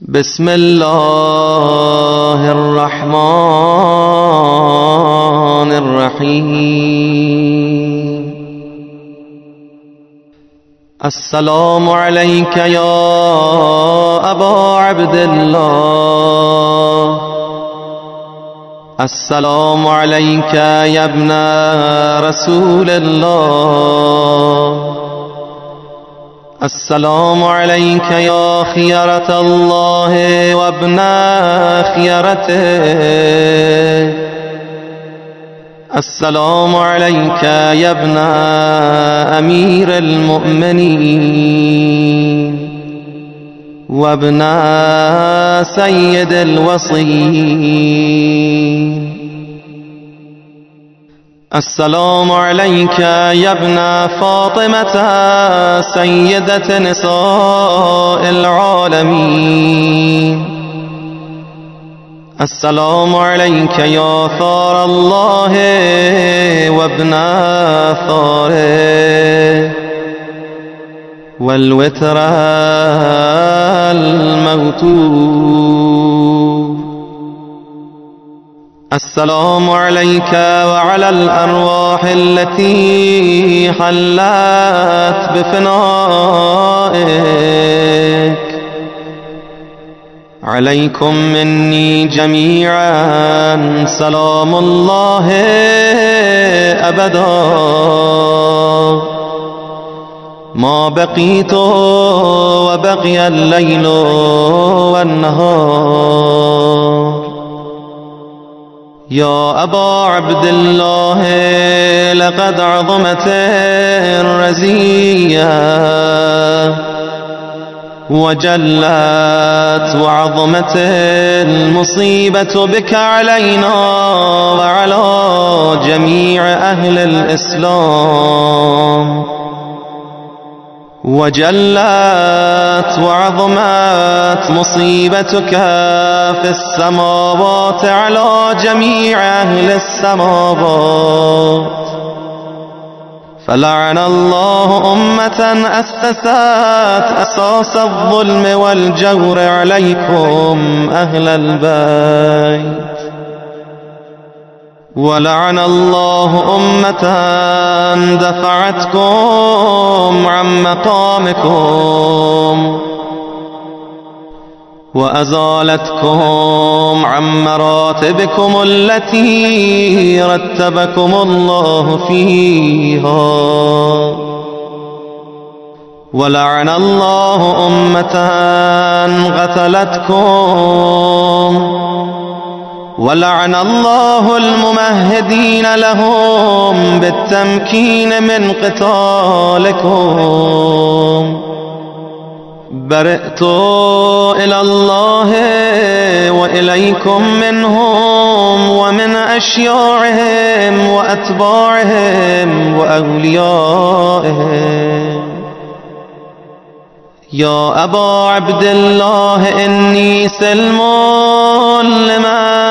بسم الله الرحمن الرحيم السلام عليك يا أبا عبد الله السلام عليك يا ابن رسول الله. السلام عليك يا خيرة الله وابن خيرته. السلام عليك يا ابن أمير المؤمنين وابن سيد الوصيين. السلام عليك يا ابن فاطمة سيدة نساء العالمين. السلام عليك يا ثار الله وابن ثاره والوتر الموتور السلام عليك وعلى الأرواح التي حلت بفنائك. عليكم مني جميعا سلام الله أبدا. ما بقيت وبقي الليل والنهار. يا أبا عبد الله لقد عظمت الرزية. وجلت وعظمت المصيبة بك علينا وعلى جميع أهل الإسلام. وجلت وعظمت مصيبتك في السماوات على جميع أهل السماوات. فلعن الله أمة أسست أساس الظلم والجور عليكم أهل البيت. ولعن الله أمة دفعتكم عن مقامكم وأزالتكم عن مراتبكم التي رتبكم الله فيها ولعن الله أمة قتلتكم ولعن الله الممهدين لهم بالتمكين من قتالكم. برئت إلى الله وإليكم منهم ومن أشياعهم وأتباعهم وأوليائهم. يا أبا عبد الله إني سلم لمن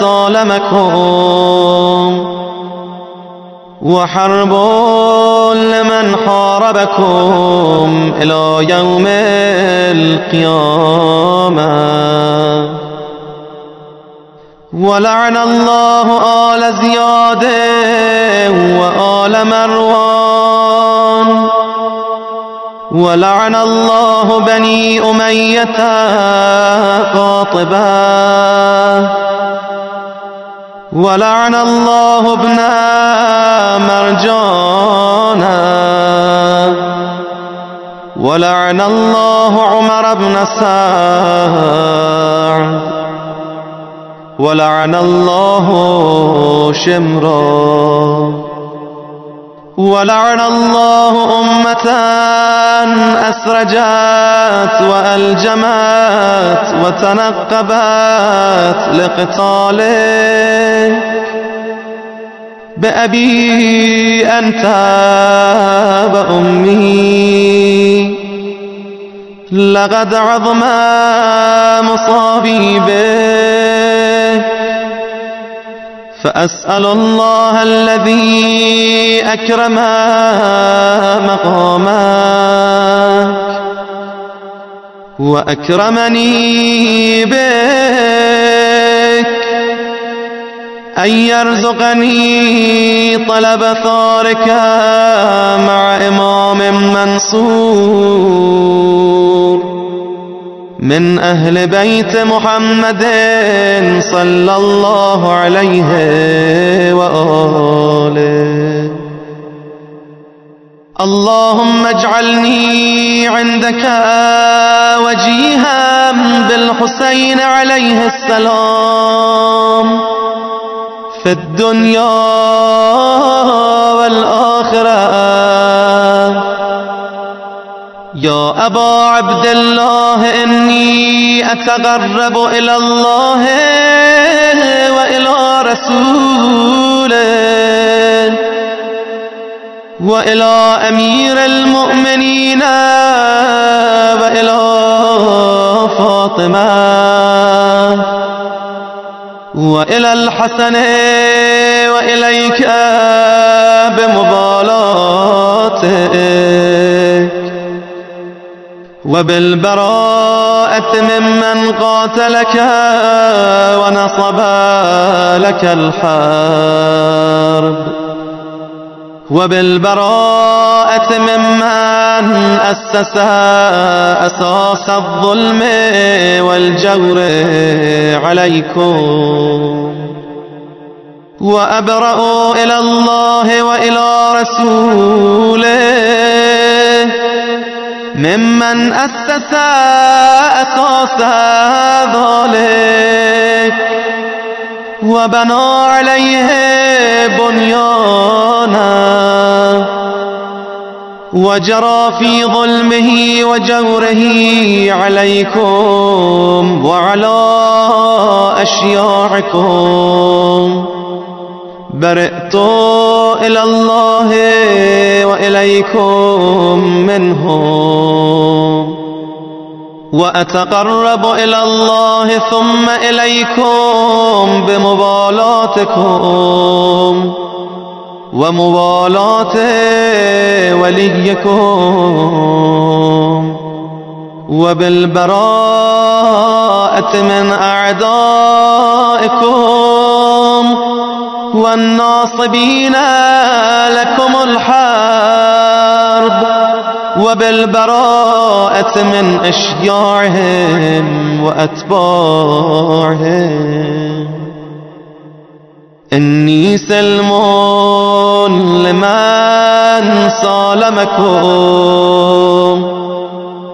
صالمكم وحرب لمن حاربكم إلى يوم القيامة. ولعن الله آل زياد وآل مروان. ولعن الله بني أمية قاطبة ولعن الله ابن مرجانا ولعن الله عمر بن سعد. ولعن الله شمرا. ولعن الله أمة أسرجت وألجمت وتنقبت لقتالك بأبي أنت وأمي لقد عظم مصابي بك فأسأل الله الذي أكرم مقامك. وأكرمني بك. أن يرزقني طلب ثارك مع إمام منصور. من أهل بيت محمد صلى الله عليه وآله. اللهم اجعلني عندك وجيها بالحسين عليه السلام. في الدنيا والآخرة يا أبا عبد الله إني أتغرب إلى الله وإلى رسوله وإلى أمير المؤمنين وإلى فاطمة وإلى الحسن وإليك بمبالاتك وبالبراءة ممن قاتلك ونصب لك الحرب. وبالبراءة ممن أسس أساس الظلم والجور عليكم. وأبرأ إلى الله وإلى رسوله. ممن أسس أساس ذلك وبنى عليه بنيانا وجرى في ظلمه وجوره عليكم وعلى أشياعكم. برئت إلى الله وإليكم منهم وأتقرب إلى الله ثم إليكم بمبالاتكم ومبالاة وليكم. وبالبراءة من أعدائكم والناصبين لكم الحرب وبالبراءة من أشياعهم وأتباعهم. إني سلم لمن صالمكم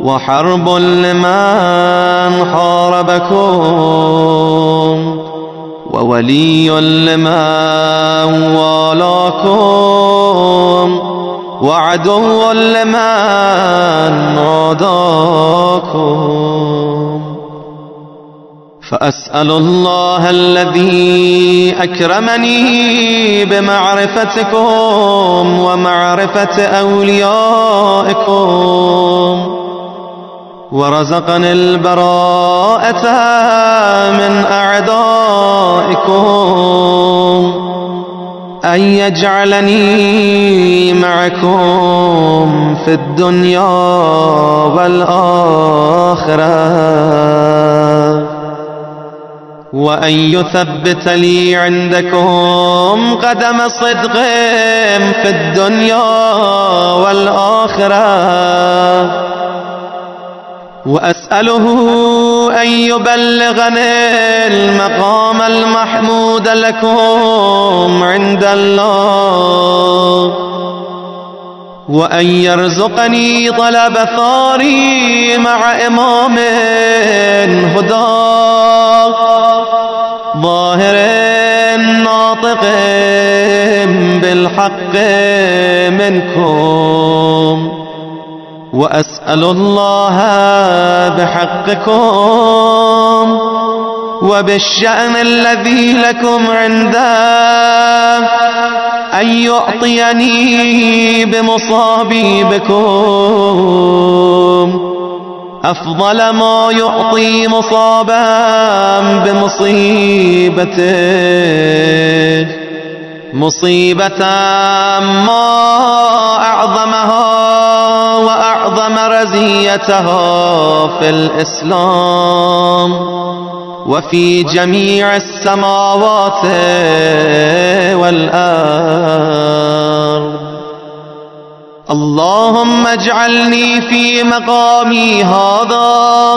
وحرب لمن حاربكم وولي لمن والاكم وعدو لمن عاداكم فأسأل الله الذي أكرمني بمعرفتكم ومعرفة أوليائكم. ورزقني البراءة من أعدائكم أن يجعلني معكم في الدنيا والآخرة وأن يثبت لي عندكم قدم صدق في الدنيا والآخرة وأسأله أن يبلغني المقام المحمود لكم عند الله وأن يرزقني طلب ثاري مع إمام هدى ظاهر ناطق بالحق منكم. وأسأل الله بحقكم وبالشأن الذي لكم عنده أن يعطيني بمصابي بكم. أفضل ما يعطي مصابا بمصيبته. مصيبة ما أعظمها مرزيتها في الإسلام. وفي جميع السماوات والأرض. اللهم اجعلني في مقامي هذا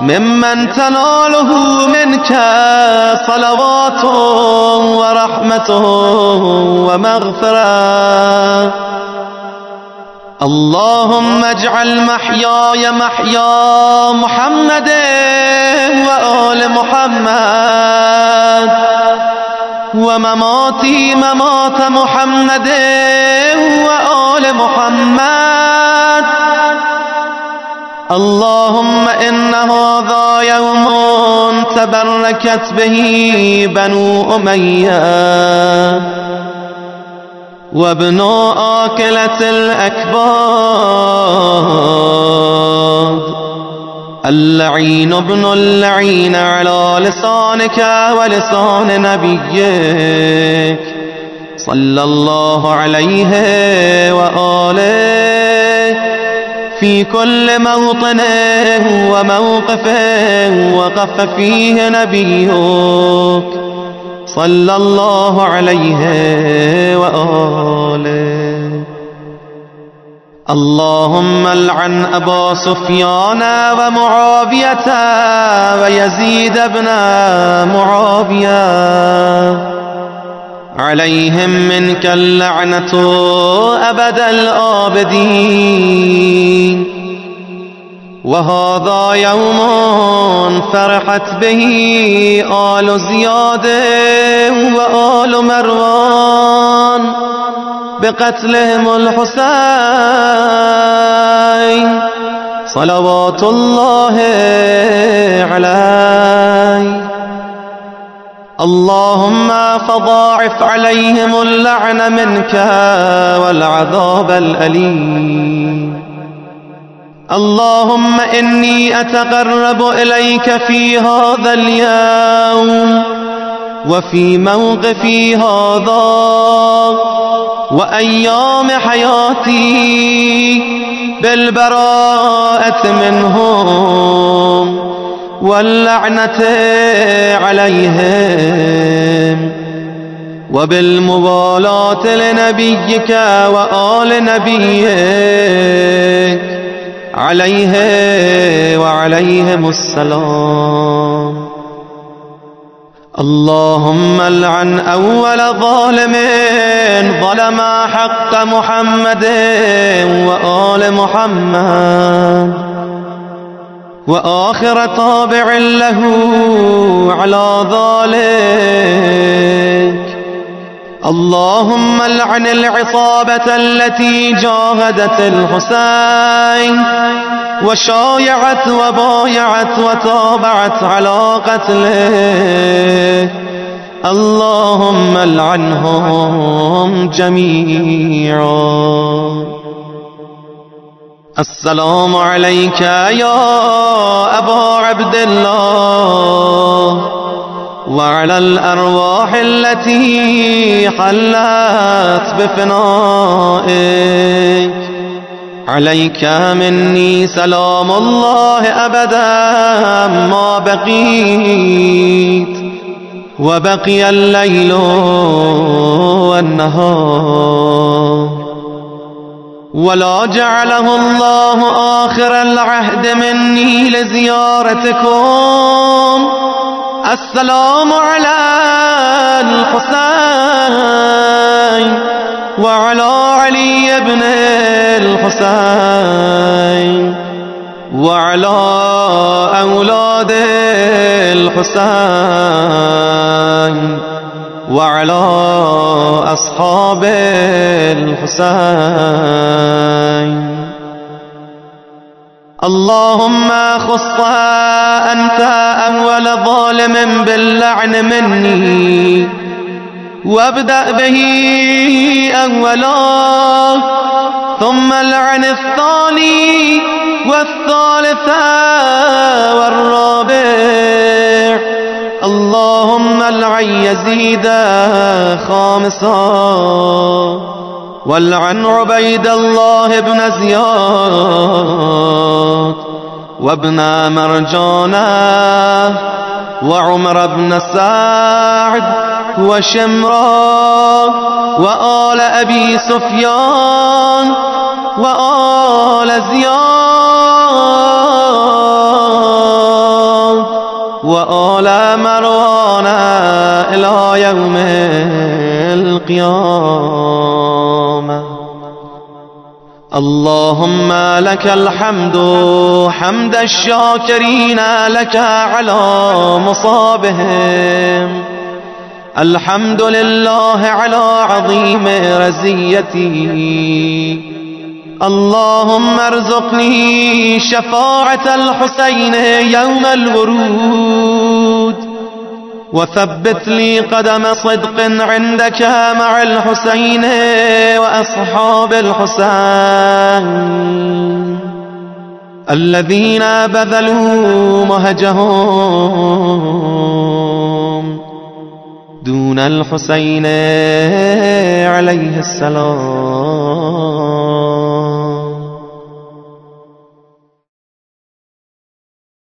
ممن تناله منك صلوات ورحمة ومغفرة. اللهم اجعل محياي محيا محمد وآل محمد ومماتي ممات محمد وآل محمد. اللهم إن هذا يوم تبركت به بنو أمية. وابن آكلة الأكباد اللعين ابن اللعين على لسانك ولسان نبيك. صلى الله عليه وآله. في كل موطن وموقف وقف فيه نبيك. صلى الله عليه وآله. اللهم العن أبا سفيان ومعاوية ويزيد بن معاوية. عليهم منك اللعنة أبد الآبدين. وهذا يوم فرحت به آل زياد وآل مروان بقتلهم الحسين صلوات الله عليه اللهم فضاعف عليهم اللعن منك والعذاب الأليم اللهم إني أتقرب إليك في هذا اليوم وفي موقفي هذا وأيام حياتي بالبراءة منهم واللعنة عليهم وبالمبالاة لنبيك وآل نبيك عليه وعليهم السلام. اللهم العن أول ظالم ظلم حق محمد وآل محمد. وآخر طابع له على ذلك. اللهم العن العصابة التي جاهدت الحسين. وشايعت وبايعت وتابعت على قتله. اللهم العنهم جميعا. السلام عليك يا أبا عبد الله. وعلى الأرواح التي حلت بفنائك. عليك مني سلام الله أبدا ما بقيت وبقي الليل والنهار ولا جعله الله آخر العهد مني لزيارتكم السلام على الحسين وعلى علي بن الحسين وعلى أولاد الحسين وعلى أصحاب الحسين. اللهم خص أنت أول ظالم باللعن مني وابدأ به أولا. ثم العن الثاني والثالث والرابع. اللهم العن يزيد خامسا. والعن عبيد الله بن زياد وابن مرجانه وعمر بن سعد وشمرا وآل أبي سفيان وآل زياد وآل مروان إلى يوم القيامة. اللهم لك الحمد حمد الشاكرين لك على مصابهم. الحمد لله على عظيم رزيتي. اللهم ارزقني شفاعة الحسين يوم الورود. وثبت لي قدم صدق عندك مع الحسين وأصحاب الحسين. الذين بذلوا مهجهم دون الحسين عليه السلام.